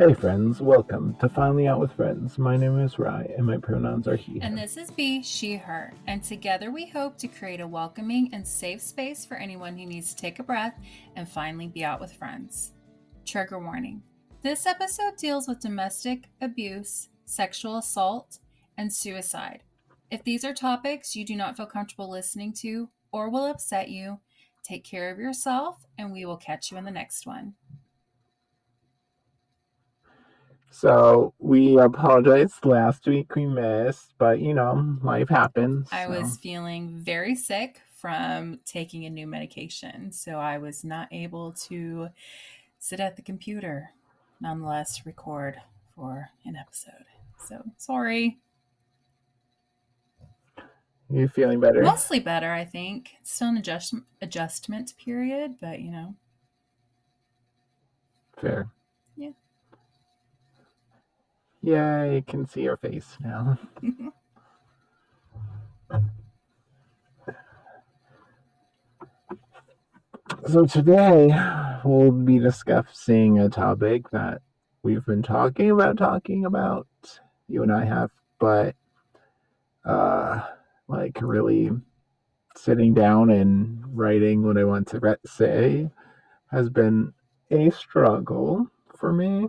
Hey friends, welcome to Finally Out with Friends. My name is Rye and my pronouns are he. And this is B, she, her. And together we hope to create a welcoming and safe space for anyone who needs to take a breath and finally be out with friends. Trigger warning this episode deals with domestic abuse, sexual assault, and suicide. If these are topics you do not feel comfortable listening to or will upset you, take care of yourself and we will catch you in the next one. So we apologized last week we missed, but you know, life happens. I so. was feeling very sick from taking a new medication, so I was not able to sit at the computer, nonetheless record for an episode. So sorry. You feeling better? Mostly better, I think. It's still an adjust- adjustment period, but you know. Fair. Yeah. I can see your face now. so today we'll be discussing a topic that we've been talking about talking about you and I have but uh like really sitting down and writing what I want to say has been a struggle for me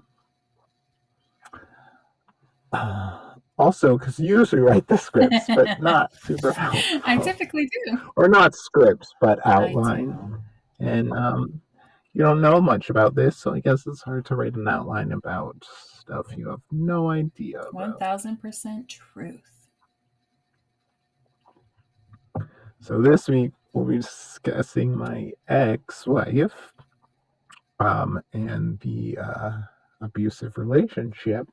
uh, also, because you usually write the scripts, but not super helpful. I typically do. Or not scripts, but outline. And um, you don't know much about this, so I guess it's hard to write an outline about stuff you have no idea about. 1000% truth. So this week we'll be discussing my ex-wife um, and the uh, abusive relationship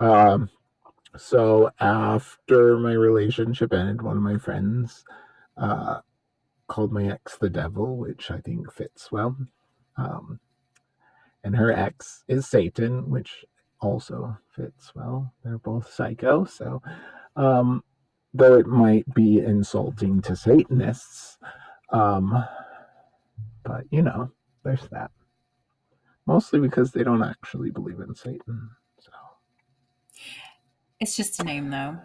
um, so after my relationship ended, one of my friends uh, called my ex the devil, which I think fits well. Um, and her ex is Satan, which also fits well. They're both psycho, so um, though it might be insulting to Satanists, um, but you know, there's that. Mostly because they don't actually believe in Satan. It's just a name, though.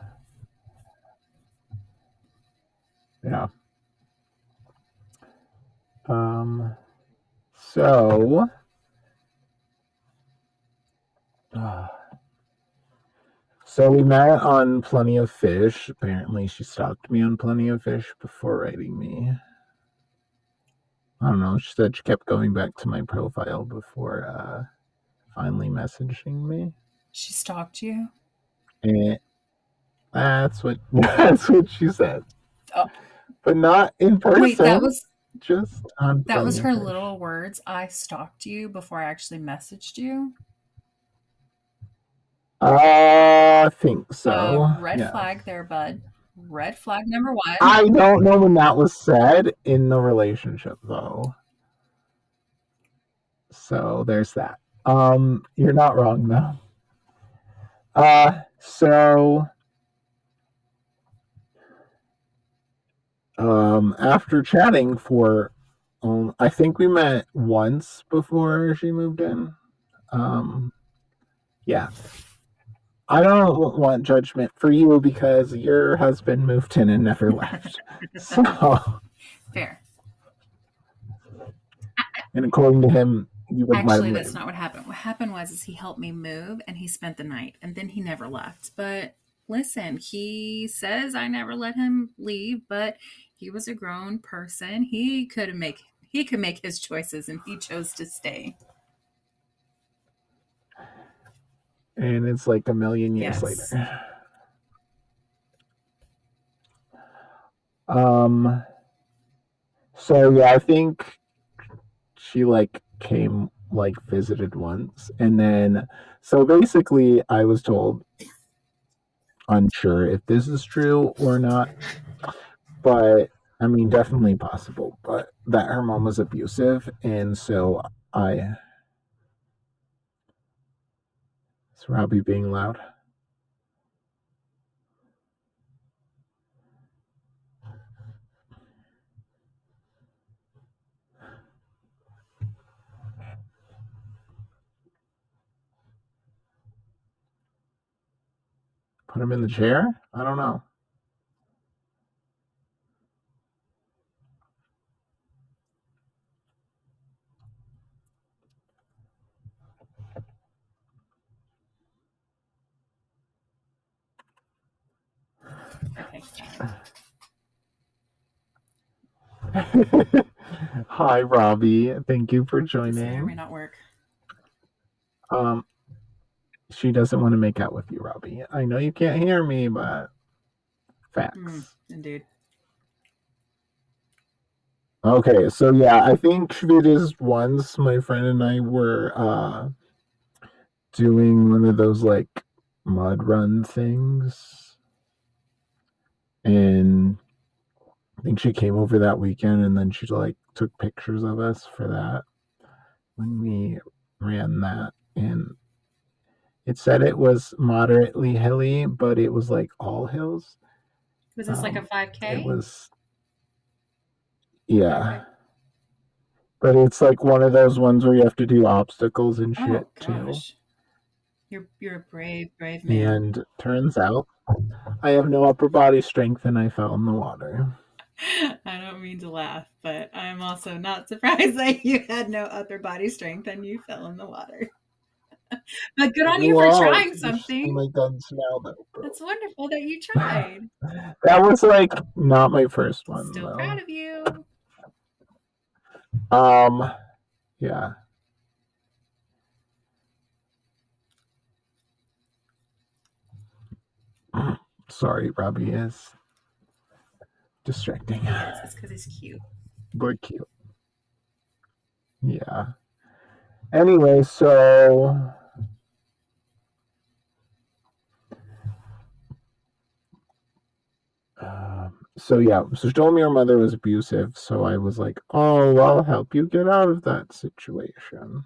Yeah. Um. So. Uh, so we met on Plenty of Fish. Apparently, she stalked me on Plenty of Fish before writing me. I don't know. She said she kept going back to my profile before uh, finally messaging me. She stalked you? And that's what that's what she said. Oh. But not in person. Wait, that was just on That was her little words. I stalked you before I actually messaged you. Uh, I think so. Uh, red yeah. flag there, bud. Red flag number one. I don't know when that was said in the relationship though. So there's that. Um, you're not wrong though. Uh so um, after chatting for, um, I think we met once before she moved in. Um, yeah. I don't want judgment for you because your husband moved in and never left. so fair. And according to him, actually that's not what happened. What happened was is he helped me move and he spent the night and then he never left. But listen he says i never let him leave but he was a grown person. He could make he could make his choices and he chose to stay. And it's like a million years yes. later um so yeah i think she like came mm-hmm. like visited once and then so basically i was told unsure if this is true or not but i mean definitely possible but that her mom was abusive and so i is robbie being loud Put him in the chair? I don't know. Hi, Robbie. Thank you for This may may joining. not work. Um, she doesn't want to make out with you, Robbie. I know you can't hear me, but facts. Mm, indeed. Okay, so yeah, I think it is once my friend and I were uh doing one of those like mud run things. And I think she came over that weekend and then she like took pictures of us for that when we ran that and it said it was moderately hilly, but it was like all hills. Was this like a Um, 5K? It was yeah. Okay. But it's like one of those ones where you have to do obstacles and shit Oh too. You're you're a brave, brave man. And turns out I have no upper body strength and I fell in the water. I don't mean to laugh, but I'm also not surprised that you had no upper body strength and you fell in the water. but good on you for trying something. my guns now though, bro. That's wonderful that you tried. That was like not my first one Still though. proud of you. Um yeah. Sorry, Robbie is distracting. It's because he's cute. but cute. Yeah. Anyway, so um, so yeah, so she told me her mother was abusive, so I was like, "Oh, I'll help you get out of that situation."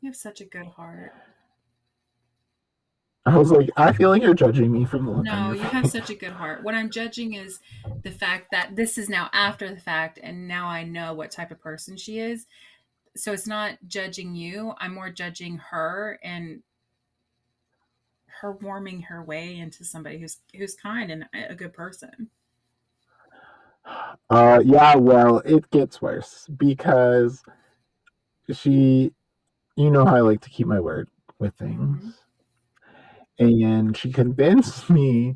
You have such a good heart. I was like, "I feel like you're judging me from the look No, you have such a good heart. What I'm judging is the fact that this is now after the fact, and now I know what type of person she is. So it's not judging you. I'm more judging her and her warming her way into somebody who's who's kind and a good person. Uh, yeah, well, it gets worse because she, you know how I like to keep my word with things. And she convinced me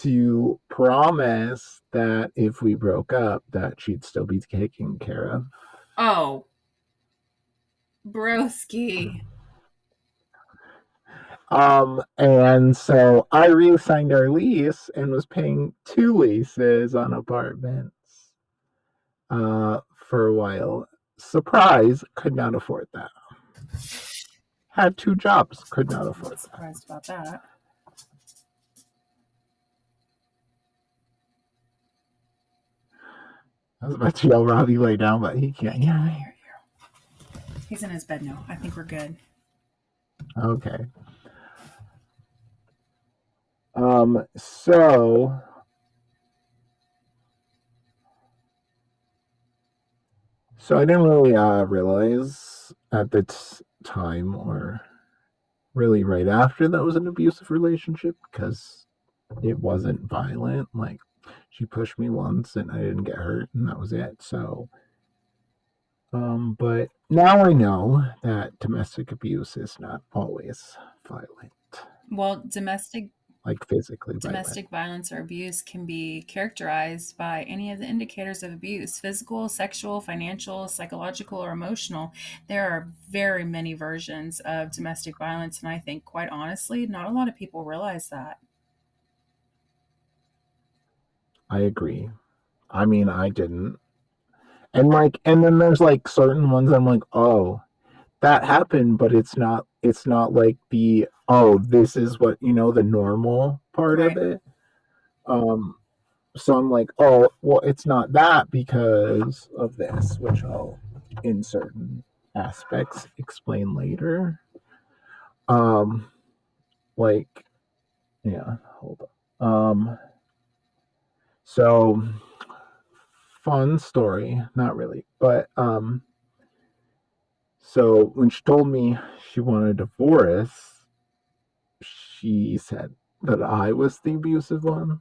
to promise that if we broke up, that she'd still be taken care of. Oh, broski. Um, and so I re-signed our lease and was paying two leases on apartments uh, for a while. Surprise, could not afford that. Had two jobs, could not afford not that. surprised about that. I was about to yell Robbie lay down, but he can't hear me. He's in his bed now. I think we're good. Okay. Um, so so I didn't really uh realize at the t- time or really right after that was an abusive relationship because it wasn't violent. Like she pushed me once and I didn't get hurt and that was it. So um but now I know that domestic abuse is not always violent. Well, domestic like physically violent. Domestic violence or abuse can be characterized by any of the indicators of abuse physical, sexual, financial, psychological, or emotional. There are very many versions of domestic violence, and I think, quite honestly, not a lot of people realize that. I agree. I mean, I didn't. And like, and then there's like certain ones I'm like, oh, that happened, but it's not. It's not like the oh, this is what you know the normal part Right. of it. Um, so I'm like, oh, well, it's not that because of this, which I'll in certain aspects explain later. Um, like, yeah, hold on. Um, so fun story, not really, but um, so when she told me she wanted a divorce, she said that I was the abusive one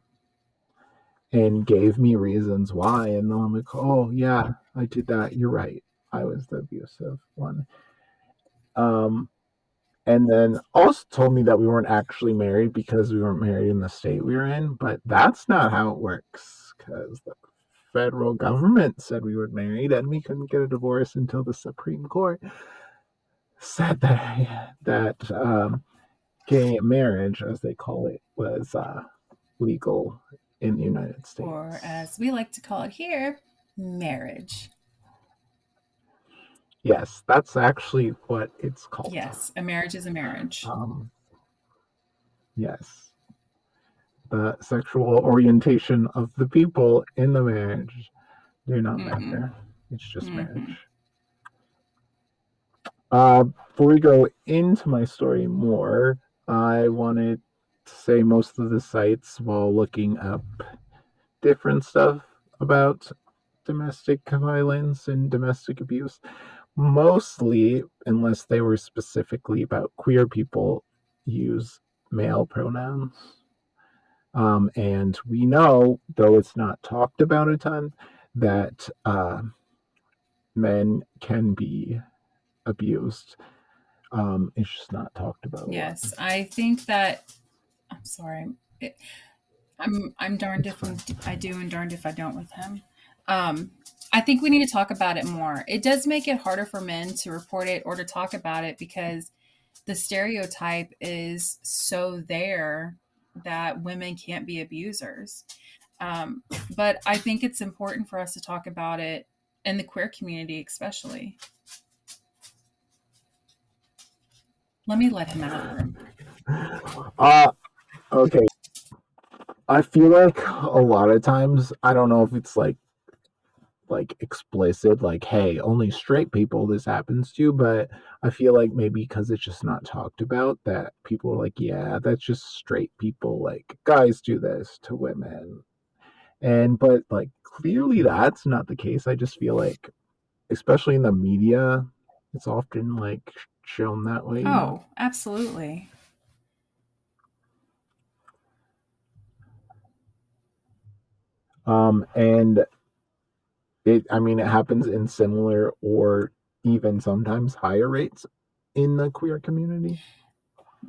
and gave me reasons why. And then I'm like, oh, yeah, I did that. You're right. I was the abusive one. Um, and then also told me that we weren't actually married because we weren't married in the state we were in. But that's not how it works because the federal government said we were married and we couldn't get a divorce until the Supreme Court said that that um, gay marriage, as they call it, was uh, legal in the United States. Or as we like to call it here, marriage. Yes, that's actually what it's called. Yes, a marriage is a marriage. Um, yes. The sexual orientation of the people in the marriage do not Mhm. matter. It's just Mhm. marriage. Uh, before we go into my story more, I wanted to say most of the sites while looking up different stuff about domestic violence and domestic abuse. Mostly, unless they were specifically about queer people, use male pronouns. Um, and we know, though it's not talked about a ton, that uh, men can be abused. Um, it's just not talked about. Yes, I think that. I'm sorry. It, I'm I'm darned It's if I do and darned if I don't with him. Um, I think we need to talk about it more. It does make it harder for men to report it or to talk about it because the stereotype is so there that women can't be abusers. Um, but I think it's important for us to talk about it in the queer community, especially. Let me let him out. Uh, okay. I feel like a lot of times, I don't know if it's like like explicit, like, hey, only straight people this happens to, but I feel like maybe because it's just not talked about that people are like, yeah, that's just straight people. Like guys do this to women. And but like clearly that's not the case. I just feel like especially in the media, it's often like shown that way. Oh, absolutely. um and it i mean it happens in similar or even sometimes higher rates in the queer community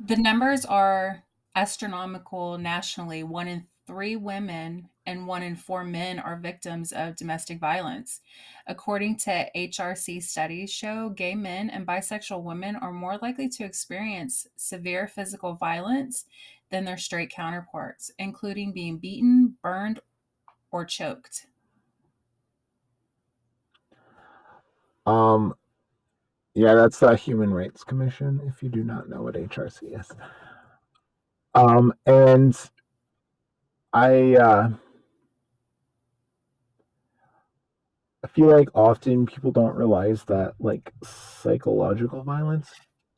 The numbers are astronomical nationally. One in three women and one in four men are victims of domestic violence. According to HRC studies show gay men and bisexual women are more likely to experience severe physical violence than their straight counterparts, including being beaten, burned, or choked. Um yeah that's the human rights commission if you do not know what hrc is. Um and i uh I feel like often people don't realize that like psychological violence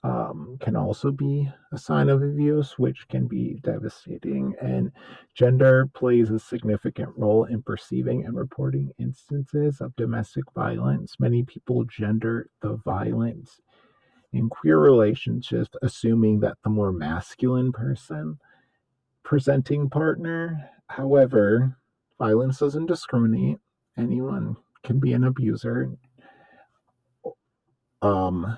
um, can also be a sign of abuse, which can be devastating. And gender plays a significant role in perceiving and reporting instances of domestic violence. Many people gender the violence in queer relationships, assuming that the more masculine person presenting partner. However, violence doesn't discriminate. Anyone can be an abuser. Um,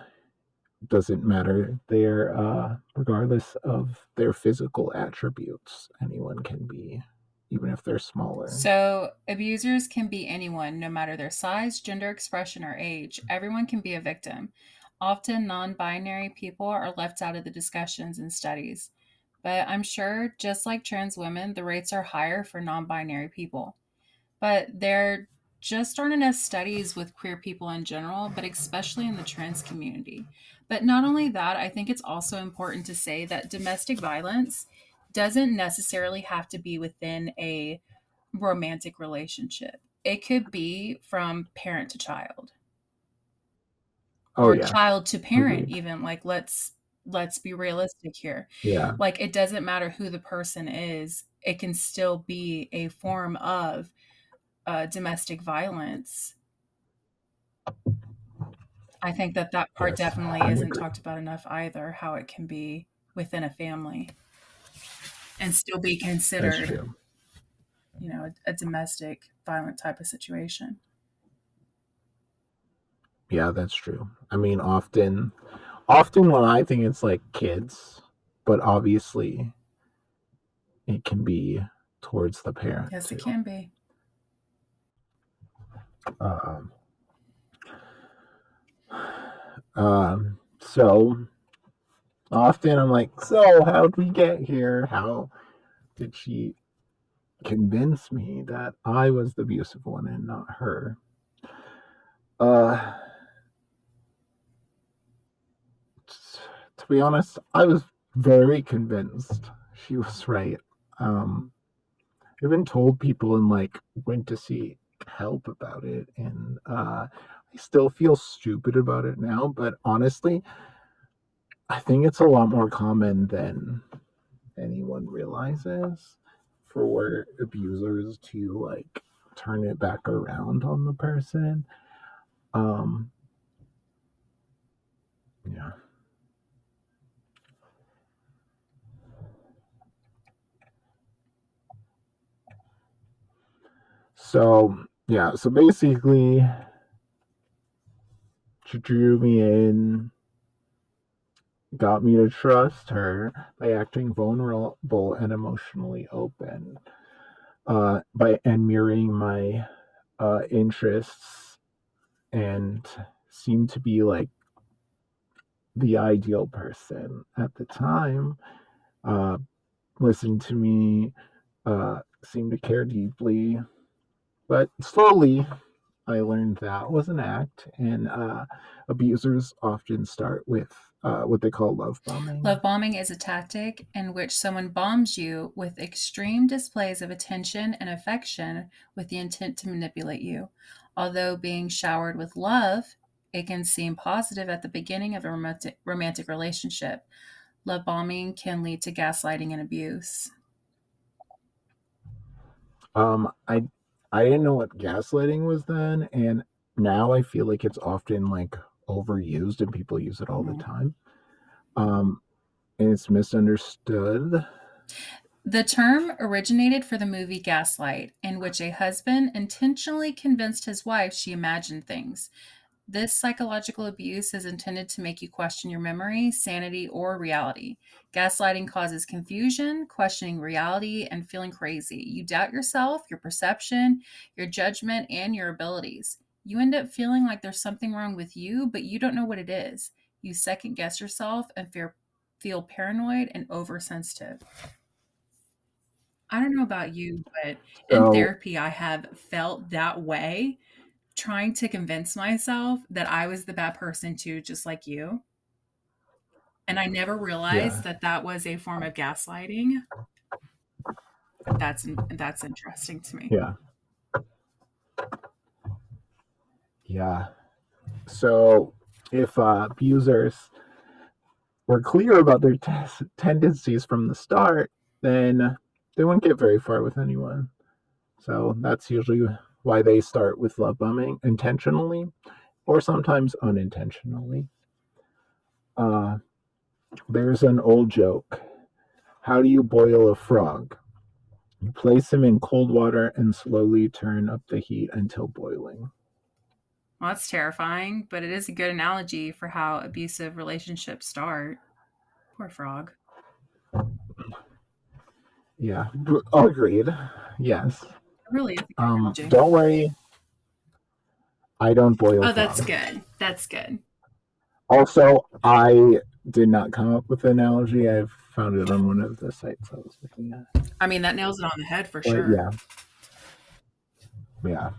doesn't matter their uh, regardless of their physical attributes. Anyone can be, even if they're smaller. So, abusers can be anyone, no matter their size, gender expression, or age. Everyone can be a victim. Often, non binary people are left out of the discussions and studies. But I'm sure, just like trans women, the rates are higher for non binary people. But there just aren't enough studies with queer people in general, but especially in the trans community. But not only that, I think it's also important to say that domestic violence doesn't necessarily have to be within a romantic relationship. It could be from parent to child oh or yeah, child to parent Agreed. even like let's let's be realistic here. yeah, Like it doesn't matter who the person is, it can still be a form of uh, domestic violence. I think that that part Yes, definitely I isn't agree. talked about enough either, how it can be within a family. and still be considered, you know, a, a domestic violent type of situation. Yeah, that's true. I mean, often, often when I think it's like kids, but obviously it can be towards the parent. Yes, it can be. Um, um, so often I'm like, so how'd we get here? How did she convince me that I was the abusive one and not her? Uh, to be honest, I was very convinced she was right. Um, I've been told people and like went to see help about it, and uh, I still feel stupid about it now. But honestly, I think it's a lot more common than anyone realizes for abusers to like turn it back around on the person. Um, yeah. So yeah, so basically, she drew me in, got me to trust her by acting vulnerable and emotionally open, uh, by and mirroring my uh, interests, and seemed to be like the ideal person at the time. Uh, listened to me, uh, seemed to care deeply, but slowly, I learned that was an act, and uh, abusers often start with uh, what they call love bombing. Love bombing is a tactic in which someone bombs you with extreme displays of attention and affection with the intent to manipulate you. Although being showered with love, it can seem positive at the beginning of a romantic, romantic relationship. Love bombing can lead to gaslighting and abuse. Um, I I didn't know what gaslighting was then, and now I feel like it's often like overused and people use it all Mhm. the time. Um, and it's misunderstood. The term originated for the movie Gaslight, in which a husband intentionally convinced his wife she imagined things. This psychological abuse is intended to make you question your memory, sanity, or reality. Gaslighting causes confusion, questioning reality, and feeling crazy. You doubt yourself, your perception, your judgment, and your abilities. You end up feeling like there's something wrong with you, but you don't know what it is. You second guess yourself and fear, feel paranoid and oversensitive. I don't know about you, but in So therapy, I have felt that way, trying to convince myself that I was the bad person too, just like you. And I never realized yeah, that that was a form of gaslighting. That's that's interesting to me. yeah, yeah. So if uh, abusers were clear about their t- tendencies from the start, then they wouldn't get very far with anyone. So that's usually why they start with love bombing intentionally or sometimes unintentionally. Uh, there's an old joke. How do you boil a frog? You place him in cold water and slowly turn up the heat until boiling. Well, that's terrifying, but it is a good analogy for how abusive relationships start. Poor frog. Yeah, agreed. Yes. Really is a good Um, don't worry. I don't boil Oh, that's frogs. good. That's good. Also, I did not come up with the analogy. I found it on one of the sites I was looking at. I mean, that nails it on the head for But sure. yeah, yeah.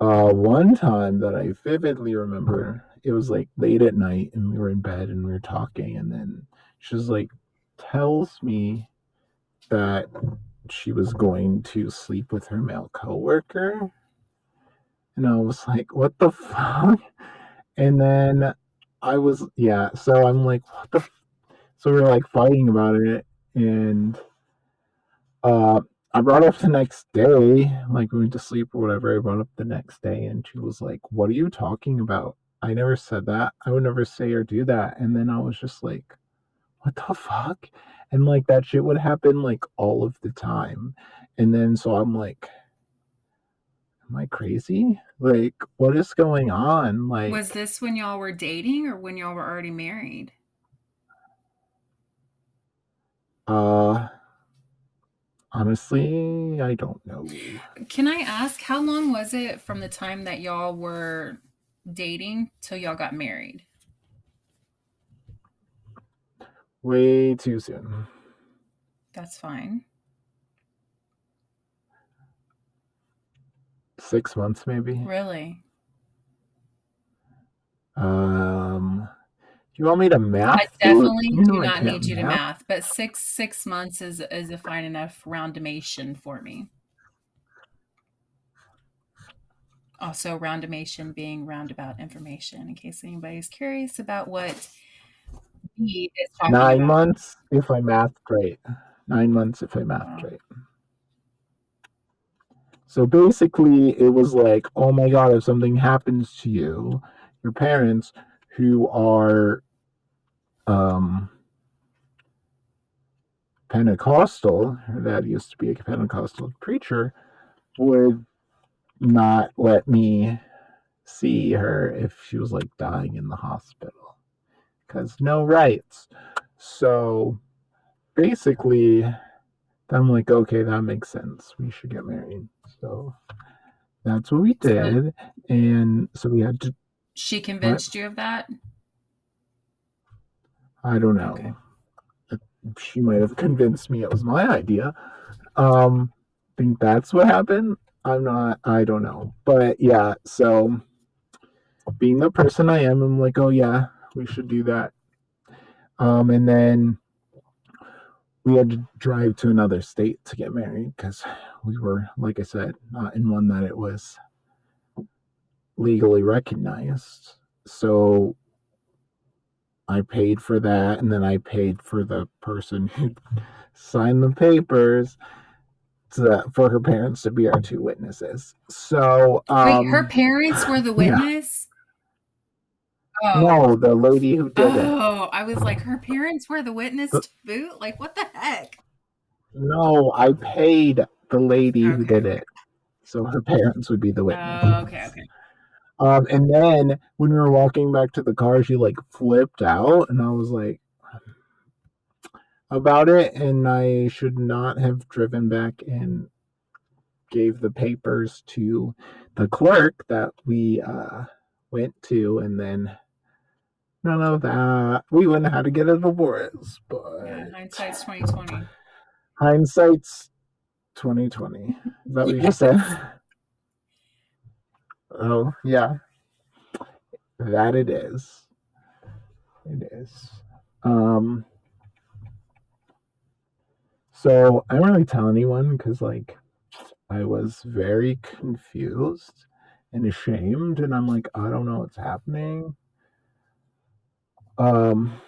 Uh, one time that I vividly remember, it was like late at night, and we were in bed and we were talking, and then she's like, tells me that she was going to sleep with her male coworker, and I was like, what the fuck? And then I was, yeah. So I'm like, what the? F-? So we were like fighting about it, and uh, I brought up the next day, like went to sleep or whatever. I brought up the next day, and she was like, "What are you talking about? I never said that. I would never say or do that." And then I was just like, what the fuck? And like that shit would happen like all of the time. And then so I'm like, am I crazy? Like, what is going on? Like, was this when y'all were dating or when y'all were already married? Uh, honestly, I don't know. Can I ask how long was it from the time that y'all were dating till y'all got married? Way too soon. That's fine. Six months, maybe. Really? Um, you want me to math? I definitely you do not need you math. to math, but six six months is is a fine enough roundimation for me. Also, roundimation being roundabout information, in case anybody's curious about what B is talking Nine about. months if I math right. Nine months if I math right. So basically, it was like, oh my God, if something happens to you, your parents who are um, Pentecostal, that used to be a Pentecostal preacher, would not let me see her if she was like dying in the hospital because no rights. So basically, I'm like, okay, that makes sense. We should get married. So that's what we did. And so we had to. She convinced you of that? I don't know. Okay. She might have convinced me it was my idea. Um, I think that's what happened. I'm not, I don't know. But yeah, so being the person I am, I'm like, oh yeah, we should do that. Um, and then we had to drive to another state to get married because we were, like I said, not in one that it was legally recognized. So I paid for that, and then I paid for the person who signed the papers to, for her parents to be our two witnesses. So, um, wait, her parents were the witness. Yeah. Oh. No, the lady who did oh, it. Oh, I was like, her parents were the witness to boot. Like, what the heck? No, I paid the lady okay. who did it, so her parents would be the witness. Oh, okay, okay. Um, and then when we were walking back to the car, she like flipped out, and I was like about it, and I should not have driven back and gave the papers to the clerk that we uh, went to, and then none of that. We wouldn't have had to get a divorce, but yeah, hindsight's twenty twenty. Hindsight's twenty twenty. Is that what you just said? Oh, yeah. That it is. It is. Um so I don't really tell anyone because like I was very confused and ashamed and I'm like, I don't know what's happening. Um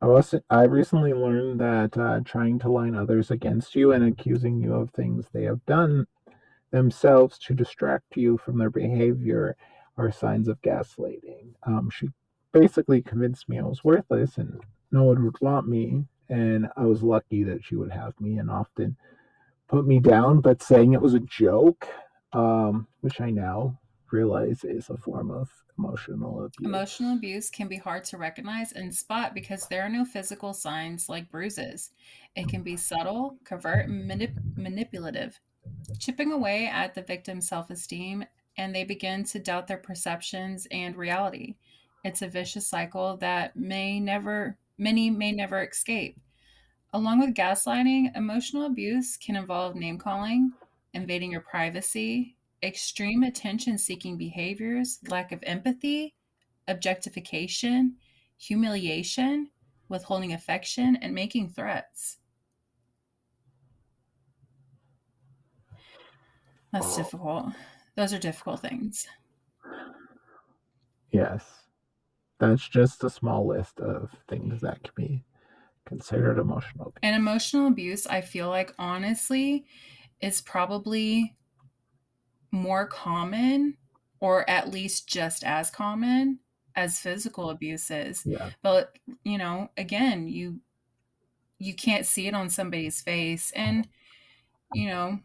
I was I recently learned that uh, trying to line others against you and accusing you of things they have done themselves to distract you from their behavior are signs of gaslighting. Um, she basically convinced me I was worthless and no one would want me, and I was lucky that she would have me and often put me down, but saying it was a joke, um, which I now realize is a form of emotional abuse. Emotional abuse can be hard to recognize and spot because there are no physical signs like bruises. It can be subtle, covert, manip- manipulative chipping away at the victim's self esteem, and they begin to doubt their perceptions and reality. It's a vicious cycle that may never, many may never escape. Along with gaslighting, emotional abuse can involve name calling, invading your privacy, extreme attention seeking behaviors, lack of empathy, objectification, humiliation, withholding affection, and making threats. That's difficult. Those are difficult things. Yes. That's just a small list of things that can be considered emotional abuse. And emotional abuse, I feel like honestly, is probably more common or at least just as common as physical abuses. Yeah. But, you know, again, you you can't see it on somebody's face and you know,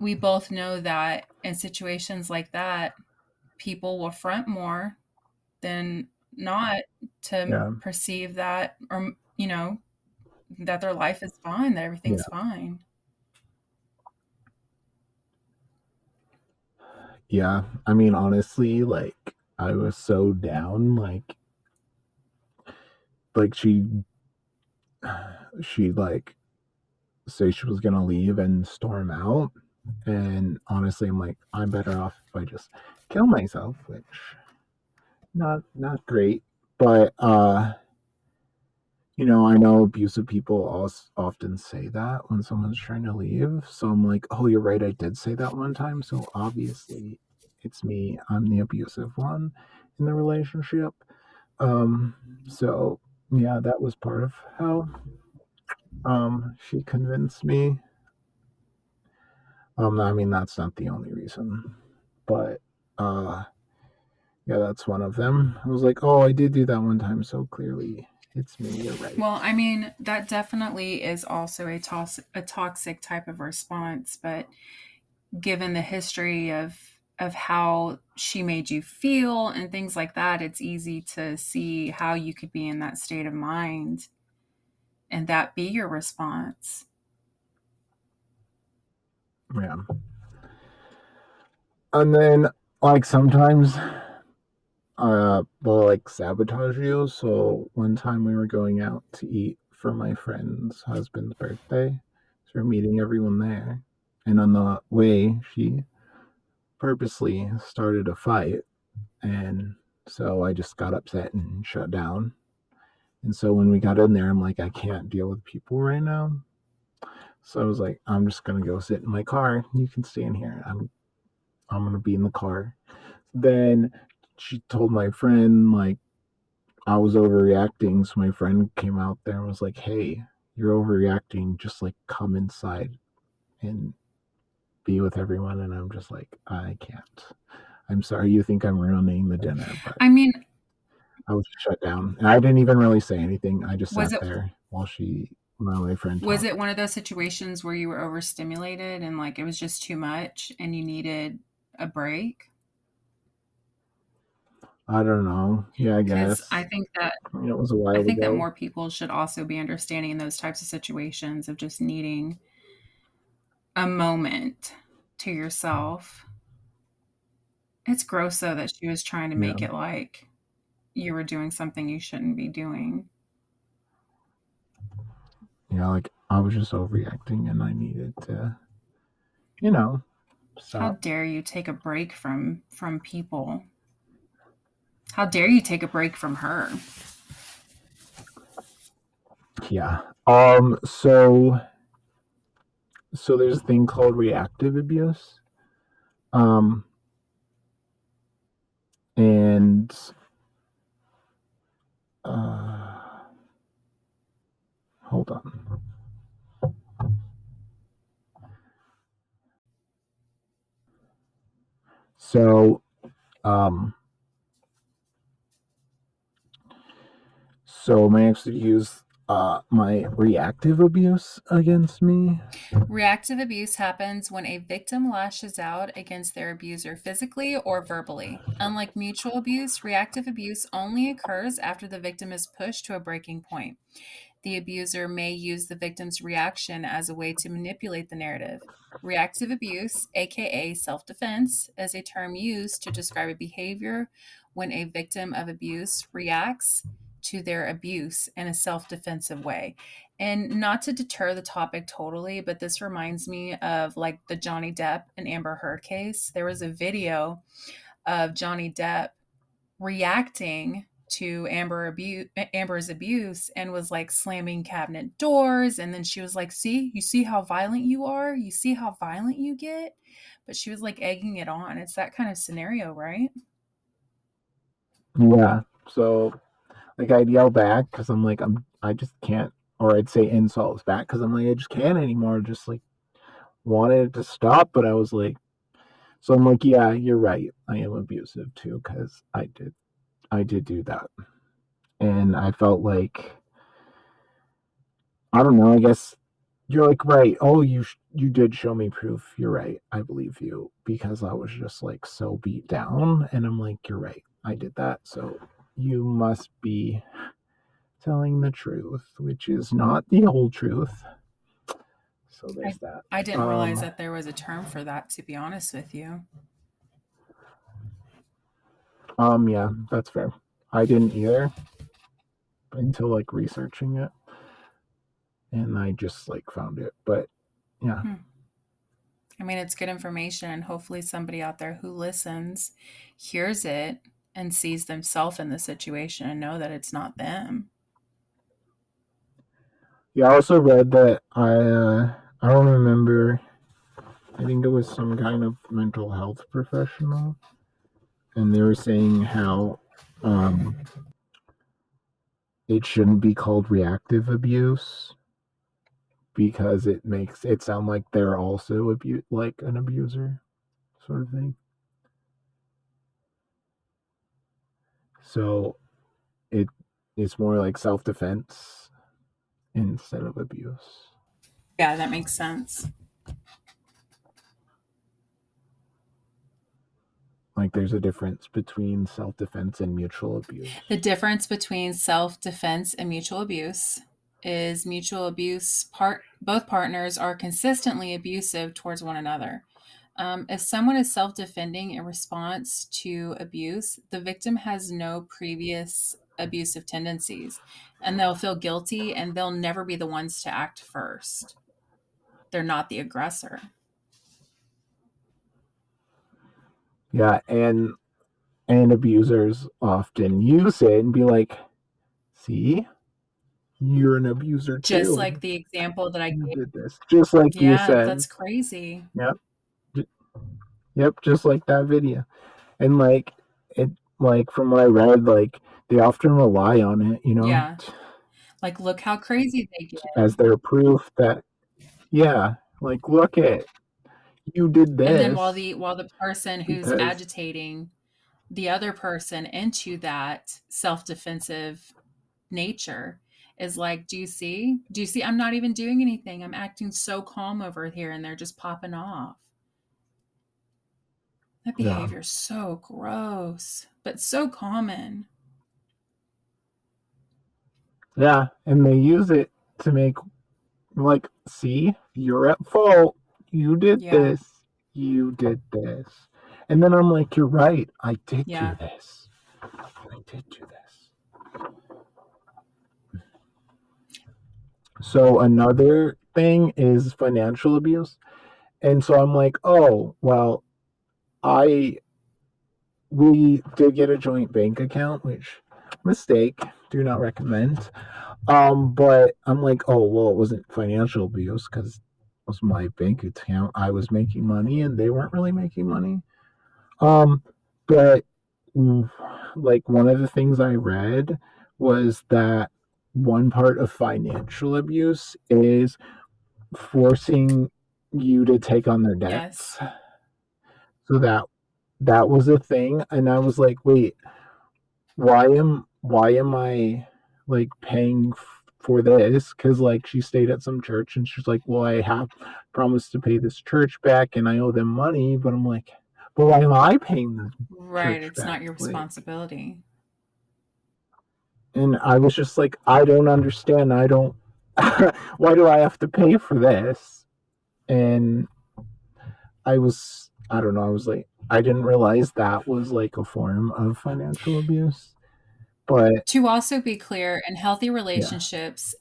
we both know that in situations like that, people will front more than not to Yeah. perceive that or you know that their life is fine, that everything's fine. Yeah. I mean, honestly, like I was so down, like like she she like say she was gonna leave and storm out. And honestly, I'm like, I'm better off if I just kill myself, which not not great. But uh you know, I know abusive people also often say that when someone's trying to leave. So I'm like, oh, you're right. I did say that one time. So obviously, it's me. I'm the abusive one in the relationship. Um, so yeah, that was part of how um she convinced me. Um, I mean, that's not the only reason, but uh, yeah, that's one of them. I was like, oh, I did do that one time. So clearly, it's me. You're right. Well, I mean, that definitely is also a, tos- a toxic type of response, but given the history of of how she made you feel and things like that, it's easy to see how you could be in that state of mind and that be your response. Yeah. And then, like, sometimes uh will like sabotage you. So one time we were going out to eat for my friend's husband's birthday. So we're meeting everyone there. And on the way, she purposely started a fight. And so I just got upset and shut down. And so when we got in there, I'm like, I can't deal with people right now. So I was like, I'm just gonna go sit in my car. You can stay in here. I'm I'm gonna be in the car. Then she told my friend like I was overreacting. So my friend came out there and was like, Hey, you're overreacting, just like come inside and be with everyone. And I'm just like, I can't. I'm sorry you think I'm ruining the dinner, but I mean, I was shut down. And I didn't even really say anything. I just sat it- there while she while my friend was talked. it one of those situations where you were overstimulated and like it was just too much and you needed a break? I don't know. Yeah, I guess. I think that it was a while I think ago. that more people should also be understanding in those types of situations of just needing a moment to yourself. It's gross though that she was trying to make Yeah. it like you were doing something you shouldn't be doing. Yeah, like I was just overreacting and I needed to, you know, How dare you take a break from from people? How dare you take a break from her? Yeah. Um. So. So there's a thing called reactive abuse. Um. And. Uh. Hold on. So, um. So my ex used uh my reactive abuse against me. Reactive abuse happens when a victim lashes out against their abuser physically or verbally. Unlike mutual abuse, reactive abuse only occurs after the victim is pushed to a breaking point. The abuser may use the victim's reaction as a way to manipulate the narrative. Reactive abuse, aka self defense, is a term used to describe a behavior when a victim of abuse reacts to their abuse in a self defensive way. And not to deter the topic totally, but this reminds me of like the Johnny Depp and Amber Heard case. There was a video of Johnny Depp reacting to Amber abuse, Amber's abuse and was like slamming cabinet doors. And then she was like, See, you see how violent you are? You see how violent you get? But she was like egging it on. It's that kind of scenario, right? Yeah. So, like, I'd yell back because I'm like, I'm, I just can't, or I'd say insults back because I'm like, I just can't anymore. Just like wanted it to stop, but I was like, so I'm like, yeah, you're right. I am abusive too because I did, I did do that. And I felt like I don't know, I guess you're like right. Oh, you you did show me proof. You're right. I believe you because I was just like so beat down and I'm like you're right. I did that. So you must be telling the truth, which is not the whole truth. So there's I, that. I didn't um, realize that there was a term for that to be honest with you. Um yeah, that's fair. I didn't either until like researching it and I just like found it. But yeah. Hmm. I mean, it's good information, and hopefully, somebody out there who listens hears it and sees themselves in the situation and know that it's not them. Yeah, I also read that I uh, I don't remember. I think it was some kind of mental health professional, and they were saying how um, it shouldn't be called reactive abuse because it makes it sound like they're also abu- like an abuser sort of thing. So it it's more like self-defense instead of abuse. Yeah, that makes sense. Like there's a difference between self-defense and mutual abuse. The difference between self-defense and mutual abuse is mutual abuse part both partners are consistently abusive towards one another um, if someone is self-defending in response to abuse the victim has no previous abusive tendencies and they'll feel guilty and they'll never be the ones to act first they're not the aggressor yeah and and abusers often use it and be like see you're an abuser too. Just like the example that I gave. Just like yeah, you said. That's crazy. Yep. Yep, just like that video. And like it like from what I read, like they often rely on it, you know. Yeah. Like look how crazy they get. As their proof that yeah, like look at you did this. And then while the while the person who's because... agitating the other person into that self-defensive nature is like, do you see? Do you see? I'm not even doing anything. I'm acting so calm over here and they're just popping off. That behavior is so gross, but so common. Yeah, and they use it to make like, see, you're at fault. You did yeah. this. You did this. And then I'm like, you're right. I did yeah. do this. I did do this. So another thing is financial abuse. And so I'm like, oh, well, I we did get a joint bank account, which mistake, do not recommend. Um, but I'm like, oh well, it wasn't financial abuse because it was my bank account. I was making money and they weren't really making money. Um, but like one of the things I read was that one part of financial abuse is forcing you to take on their debts. Yes. So that that was a thing and I was like, "Wait, why am why am I like paying f- for this cuz like she stayed at some church and she's like, "Well, I have promised to pay this church back and I owe them money." But I'm like, "But why am I paying this?" Right, it's back? not your responsibility. Like, and I was just like, I don't understand. I don't. why do I have to pay for this? And I was, I don't know. I was like, I didn't realize that was like a form of financial abuse. But to also be clear, in healthy relationships,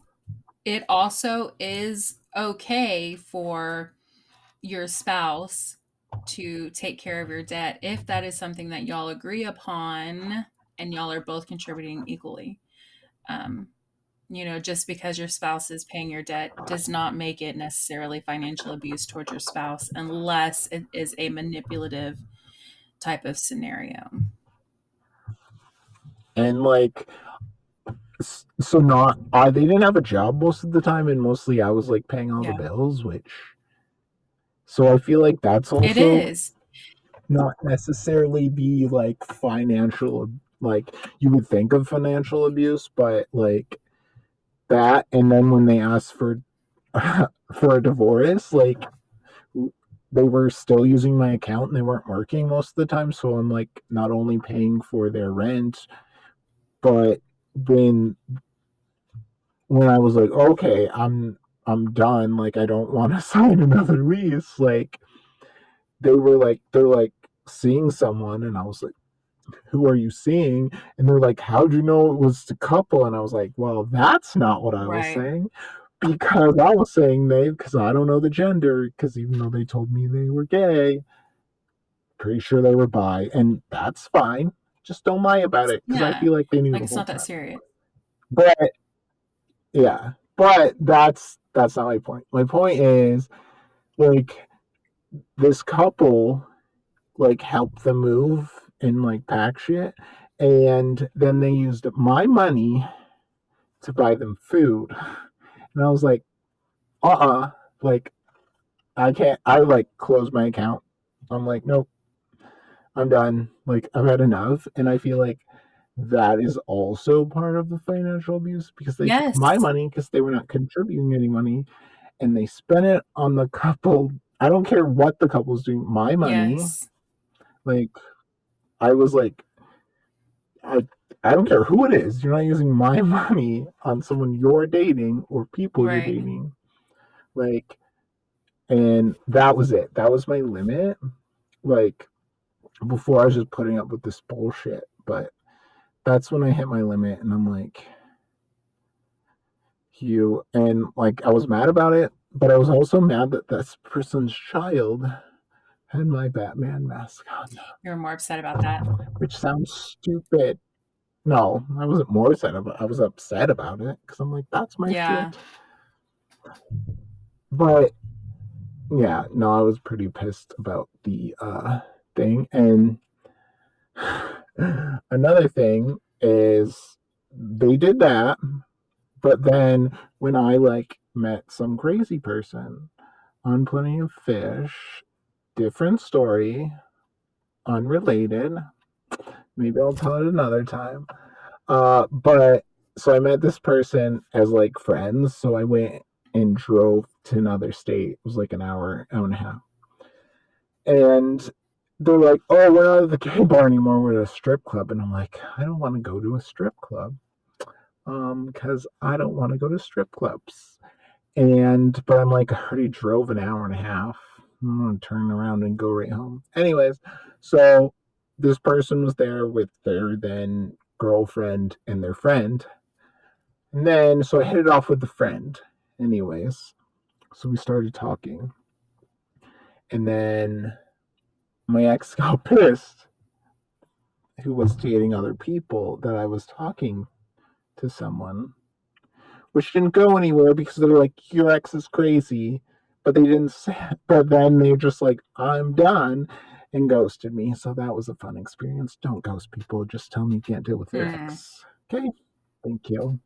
yeah. it also is okay for your spouse to take care of your debt if that is something that y'all agree upon and y'all are both contributing equally. Um, you know, just because your spouse is paying your debt does not make it necessarily financial abuse towards your spouse unless it is a manipulative type of scenario. And like, so not I they didn't have a job most of the time, and mostly I was like paying all yeah. the bills, which. So I feel like that's also it is not necessarily be like financial like you would think of financial abuse, but like that and then when they asked for for a divorce, like they were still using my account and they weren't working most of the time. So I'm like not only paying for their rent, but when when I was like, okay, I'm I'm done, like I don't want to sign another lease, like they were like they're like seeing someone and I was like, Who are you seeing? And they're like, How'd you know it was the couple? And I was like, Well, that's not what I right. was saying because I was saying they because I don't know the gender because even though they told me they were gay, pretty sure they were bi, and that's fine. Just don't lie about it because yeah. I feel like they knew. Like it's not time. that serious. But yeah, but that's that's not my point. My point is like this couple like helped them move and like pack shit, and then they used my money to buy them food. And I was like, uh uh-uh. uh like I can't I like close my account. I'm like, nope. I'm done. Like I've had enough. And I feel like that is also part of the financial abuse because they yes. took my money because they were not contributing any money and they spent it on the couple. I don't care what the couple's doing, my money. Yes. Like I was like I I don't care who it is. You're not using my money on someone you're dating or people right. you're dating. Like, and that was it. That was my limit. Like, before I was just putting up with this bullshit. But that's when I hit my limit, and I'm like, you. And like, I was mad about it, but I was also mad that this person's child had my Batman mask on. You're more upset about that. Which sounds stupid. No, I wasn't more upset about. I was upset about it because I'm like, that's my yeah. shit. But yeah, no, I was pretty pissed about the uh thing. And another thing is they did that, but then when I like met some crazy person on Plenty of Fish, different story, unrelated Maybe I'll tell it another time. Uh, but so I met this person as like friends. So I went and drove to another state. It was like an hour, hour and a half. And they're like, "Oh, we're not at the gay bar anymore. We're at a strip club." And I'm like, "I don't want to go to a strip club, um, because I don't want to go to strip clubs." And but I'm like, I already drove an hour and a half. I'm gonna turn around and go right home. Anyways, so this person was there with their then girlfriend and their friend. And then, so I hit it off with the friend, anyways. So we started talking. And then my ex got pissed, who was dating other people, that I was talking to someone, which didn't go anywhere because they were like, Your ex is crazy. But they didn't say, but then they were just like, I'm done and ghosted me. So that was a fun experience. Don't ghost people. Just tell me you can't deal with their mm. ex. Okay. Thank you.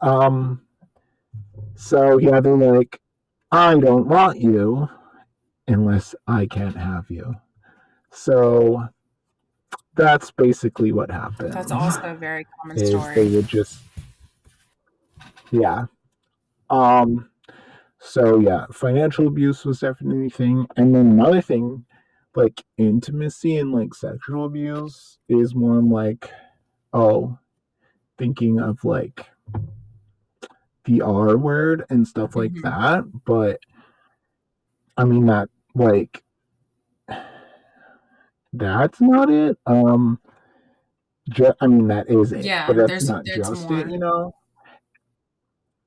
Um so yeah, they're like, I don't want you unless I can't have you. So that's basically what happened. That's also a very common is story. They would just Yeah. Um so yeah, financial abuse was definitely a thing. And then another thing like intimacy and like sexual abuse is more like oh thinking of like the R word and stuff like mm-hmm. that, but I mean that like that's not it. Um ju- I mean that is it, yeah, but that's not just more. it, you know.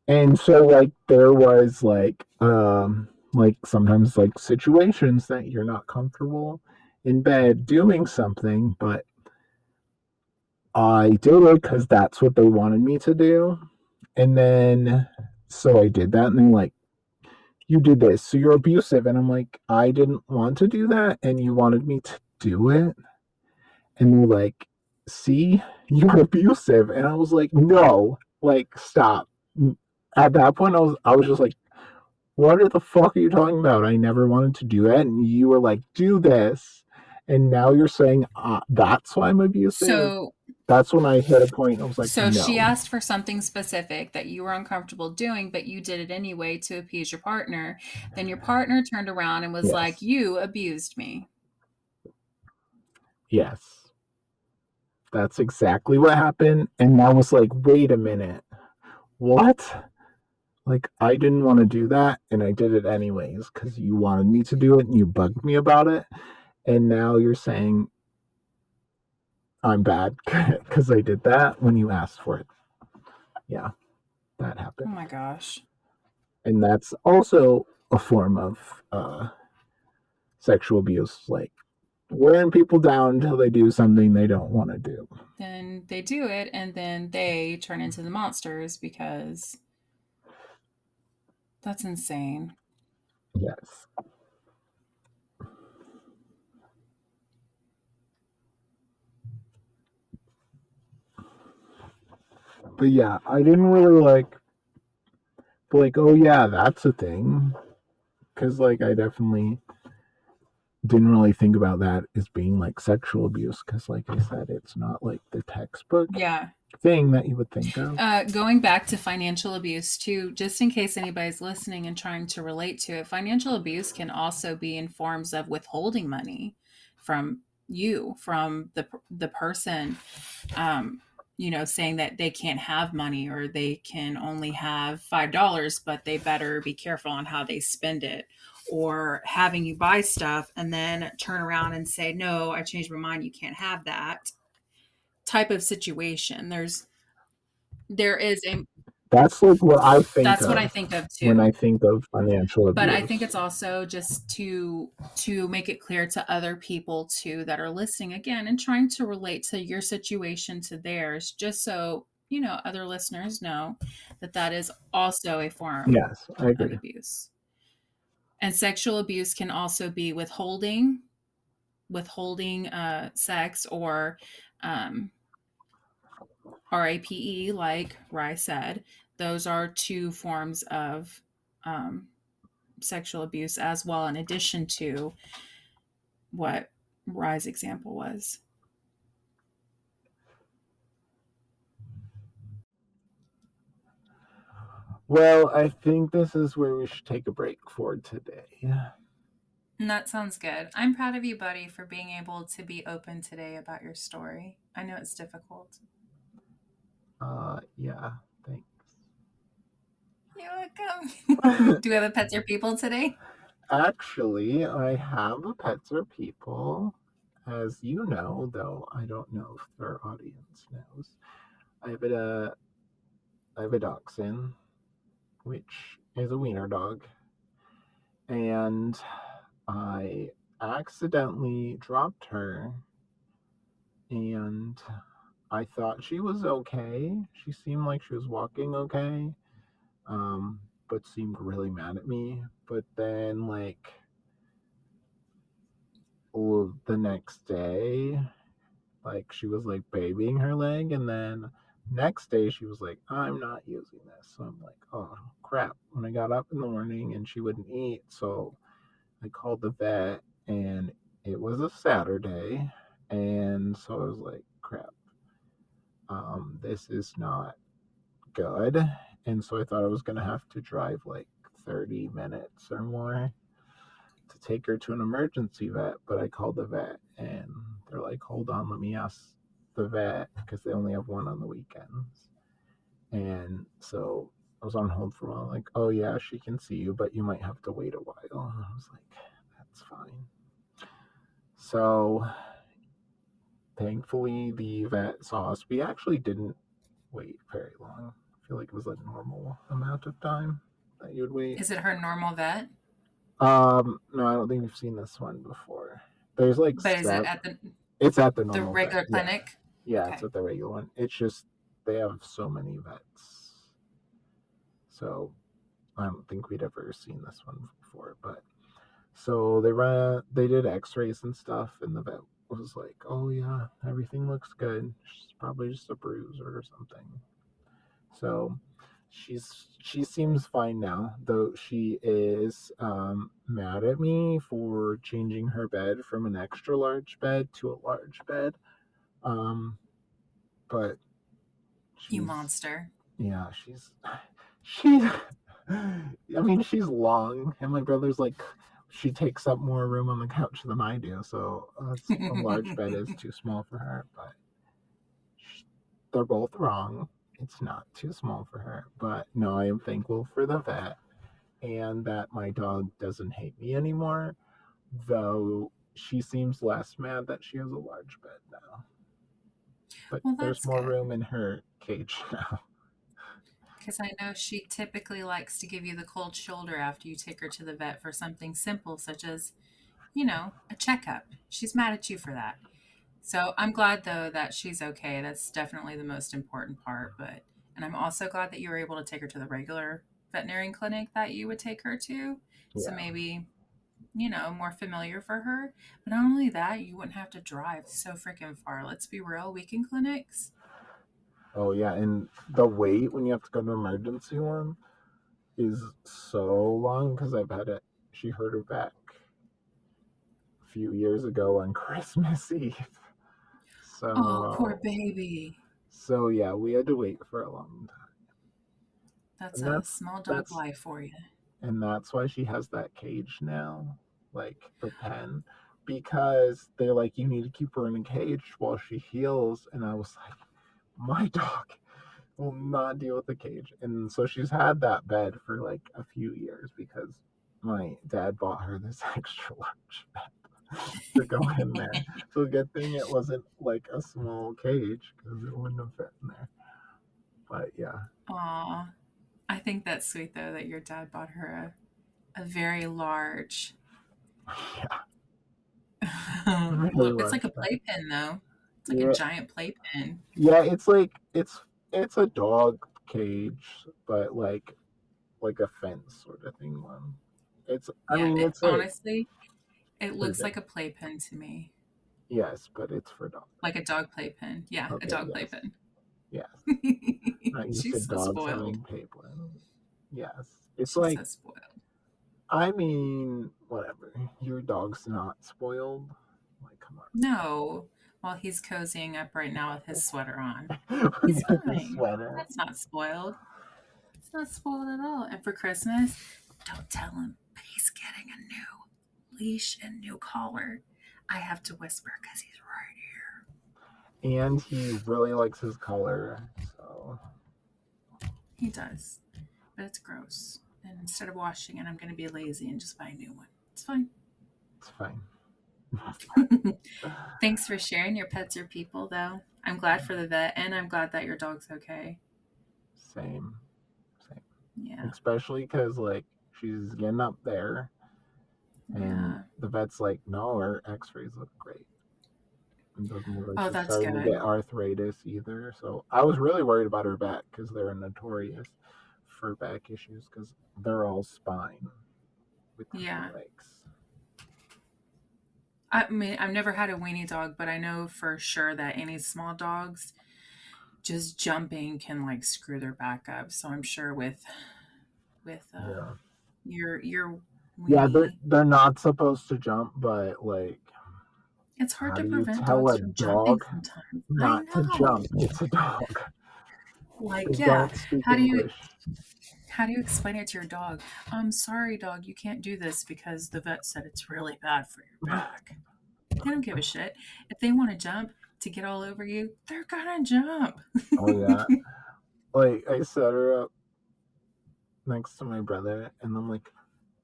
And so like there was like um like sometimes like situations that you're not comfortable in bed doing something, but I did it because that's what they wanted me to do. And then so I did that, and they're like, You did this, so you're abusive. And I'm like, I didn't want to do that, and you wanted me to do it. And they're like, See, you're abusive. And I was like, No, like, stop. At that point, I was I was just like, what the fuck are you talking about? I never wanted to do it. And you were like, do this. And now you're saying uh, that's why I'm abusive. So that's when I hit a point. I was like, so no. she asked for something specific that you were uncomfortable doing, but you did it anyway to appease your partner. Then your partner turned around and was Yes. like, You abused me. Yes. That's exactly what happened. And I was like, wait a minute. What? Like, I didn't want to do that. And I did it anyways because you wanted me to do it and you bugged me about it. And now you're saying I'm bad because I did that when you asked for it. Yeah, that happened. Oh my gosh. And that's also a form of uh, sexual abuse. Like, wearing people down until they do something they don't want to do. Then they do it, and then they turn into the monsters because that's insane. Yes. But yeah, I didn't really like, like, oh yeah, that's a thing. Because, like, I definitely didn't really think about that as being like sexual abuse. Because, like I said, it's not like the textbook Yeah. Thing that you would think of. Uh, going back to financial abuse, too, just in case anybody's listening and trying to relate to it, financial abuse can also be in forms of withholding money from you, from the the person, um, you know, saying that they can't have money or they can only have five dollars, but they better be careful on how they spend it. Or having you buy stuff and then turn around and say, "No, I changed my mind. You can't have that." Type of situation. There's there is a That's like what I think that's of what I think of too. when I think of financial abuse. but I think it's also just to to make it clear to other people too that are listening again and trying to relate to your situation to theirs, just so you know other listeners know that that is also a form Yes, I of agree. abuse. And sexual abuse can also be withholding, withholding uh, sex or um, RAPE, like Rye said. Those are two forms of um, sexual abuse as well, in addition to what Rye's example was. Well, I think this is where we should take a break for today. And that sounds good. I'm proud of you, buddy, for being able to be open today about your story. I know it's difficult. Uh, yeah, thanks. You're welcome. Do we have a pets or people today? Actually, I have a Pets or People, as you know, though I don't know if our audience knows. I have a, I have a dachshund, which is a wiener dog, and I accidentally dropped her, and I thought she was okay. She seemed like she was walking okay, um, but seemed really mad at me. But then, like, the next day, like, she was like babying her leg, and then next day she was like, I'm not using this. So I'm like, oh crap. When I got up in the morning and she wouldn't eat, so I called the vet, and it was a Saturday, and so I was like, crap. Um, this is not good. And so I thought I was gonna have to drive like 30 minutes or more to take her to an emergency vet, but I called the vet and they're like, hold on, let me ask the vet because they only have one on the weekends. And so I was on hold for a while, like, oh yeah, she can see you, but you might have to wait a while. And I was like, that's fine. So thankfully the vet saw us. We actually didn't wait very long. I feel like it was a normal amount of time that you would wait. Is it her normal vet? Um, no, I don't think we've seen this one before. There's like But is it at the it's at the normal the regular vet, clinic? Yeah, it's Okay. at the regular one. It's just they have so many vets. So I don't think we'd ever seen this one before, but so they ran they did x-rays and stuff and the vet was like, Oh yeah, everything looks good. She's probably just a bruise or something. So she's she seems fine now, though she is um mad at me for changing her bed from an extra large bed to a large bed. Um but You monster. Yeah, she's she. I mean, she's long, and my brother's like, she takes up more room on the couch than I do. So uh, a large bed is too small for her. But they're both wrong. It's not too small for her. But no, I am thankful for the vet, and that my dog doesn't hate me anymore. Though she seems less mad that she has a large bed now. But Well, there's more good. room in her cage now. Because I know she typically likes to give you the cold shoulder after you take her to the vet for something simple, such as, you know, a checkup. She's mad at you for that. So I'm glad, though, that she's okay. That's definitely the most important part. But, and I'm also glad that you were able to take her to the regular veterinarian clinic that you would take her to. So maybe, you know, more familiar for her. But not only that, you wouldn't have to drive so freaking far. Let's be real, weekend clinics. Oh yeah, and the wait when you have to go to emergency one is so long because I've had it. She hurt her back a few years ago on Christmas Eve. So Oh, poor baby. so yeah, we had to wait for a long time, That's And a that's- small dog life for you. and that's why she has that cage now, like the pen, because they're like you need to keep her in a cage while she heals, and I was like, my dog will not deal with the cage. And so she's had that bed for like a few years because my dad bought her this extra large bed to go in there. so good thing it wasn't like a small cage because it wouldn't have fit in there. But yeah, Aw. I think that's sweet though that your dad bought her a, a very large yeah, look, it's like a playpen though. It's like Yeah. a giant playpen. yeah. It's like it's it's a dog cage, but like like a fence sort of thing one. It's I yeah, mean it- it's like, honestly, it looks like a playpen to me. yes, but it's for dogs. Like a dog playpen. Yeah, Okay, a dog yes. playpen. Yes. Not She's so spoiled. Yes. It's She's like so spoiled. I mean, whatever. Your dog's not spoiled. Like, come on. No. While he's cozying up right now with his sweater on. on. He's fine. sweater. That's not spoiled. It's not spoiled at all. And for Christmas, don't tell him, but he's getting a new leash and new collar. I have to whisper because he's right here. And he really likes his collar, So He does, but it's gross. And instead of washing it, I'm going to be lazy and just buy a new one. It's fine. it's fine. Thanks for sharing your pets or people, though. I'm glad for the vet, and I'm glad that your dog's okay. Same. Same. Yeah. Especially because, like, she's getting up there. And Yeah. the vet's like, no, her x rays look great. It doesn't look like Oh, that's good. to get arthritis either. So I was really worried about her back because they're notorious for back issues because they're all spine with the Yeah. legs. I mean, I've never had a weenie dog, but I know for sure that any small dogs just jumping can like screw their back up. So I'm sure with with uh, Yeah. your your Yeah, they're they're not supposed to jump, but like it's hard to prevent tell dogs a from jumping dog sometimes. not to jump. It's a dog. Like They yeah, How do you- English. How do you explain it to your dog? I'm sorry, dog, you can't do this because the vet said it's really bad for your back. They don't give a shit. If they want to jump to get all over you, they're gonna jump. Oh yeah. like I set her up next to my brother and I'm like,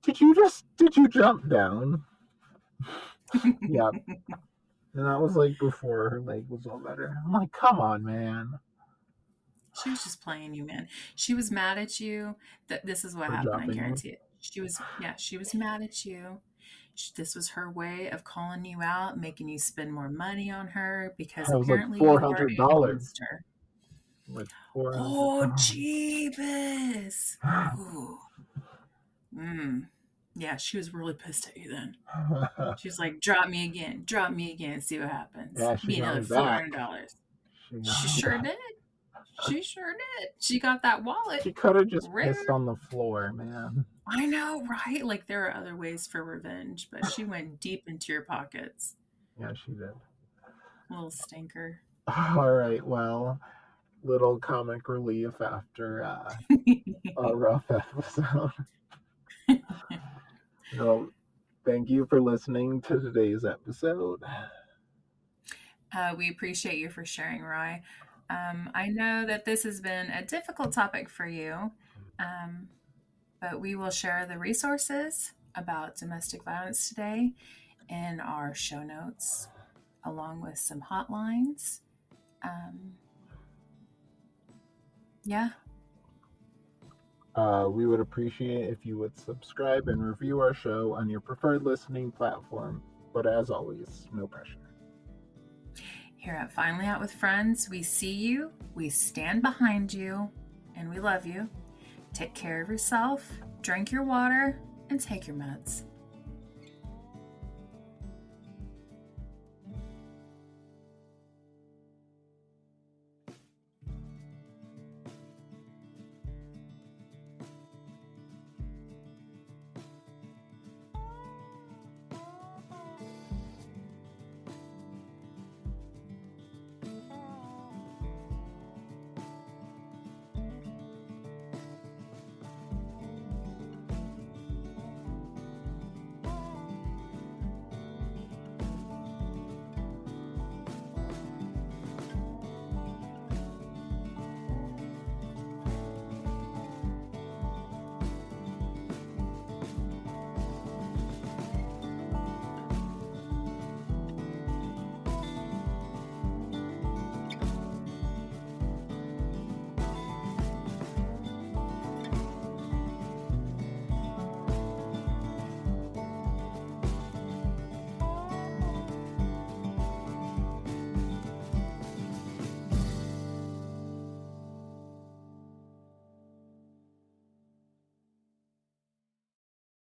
Did you just did you jump down? yeah. And that was like before her leg was all better. I'm like, come on, man. She was just playing you, man. She was mad at you. That this is what For happened. I dropping you? guarantee it. She was, yeah, she was mad at you. This was her way of calling you out, making you spend more money on her because like apparently you are a $400. monster. Like four Oh, jeebus! Ooh. Mm. Yeah, she was really pissed at you then. She was like, "Drop me again, drop me again, see what happens." Yeah, she me another four hundred dollars. she, She sure did. She sure did. She got that wallet. She could have just Rare. pissed on the floor, man. I know, right? Like there are other ways for revenge, but she went deep into your pockets. Yeah, she did. Little stinker. All right. Well, little comic relief after uh, a rough episode. well, thank you for listening to today's episode. Uh, we appreciate you for sharing, Rye. Um, I know that this has been a difficult topic for you, um, but we will share the resources about domestic violence today in our show notes, along with some hotlines. Um, yeah. Uh, we would appreciate if you would subscribe and review our show on your preferred listening platform. But as always, no pressure. Here at Finally Out with Friends, we see you, we stand behind you, and we love you. Take care of yourself, drink your water, and take your meds.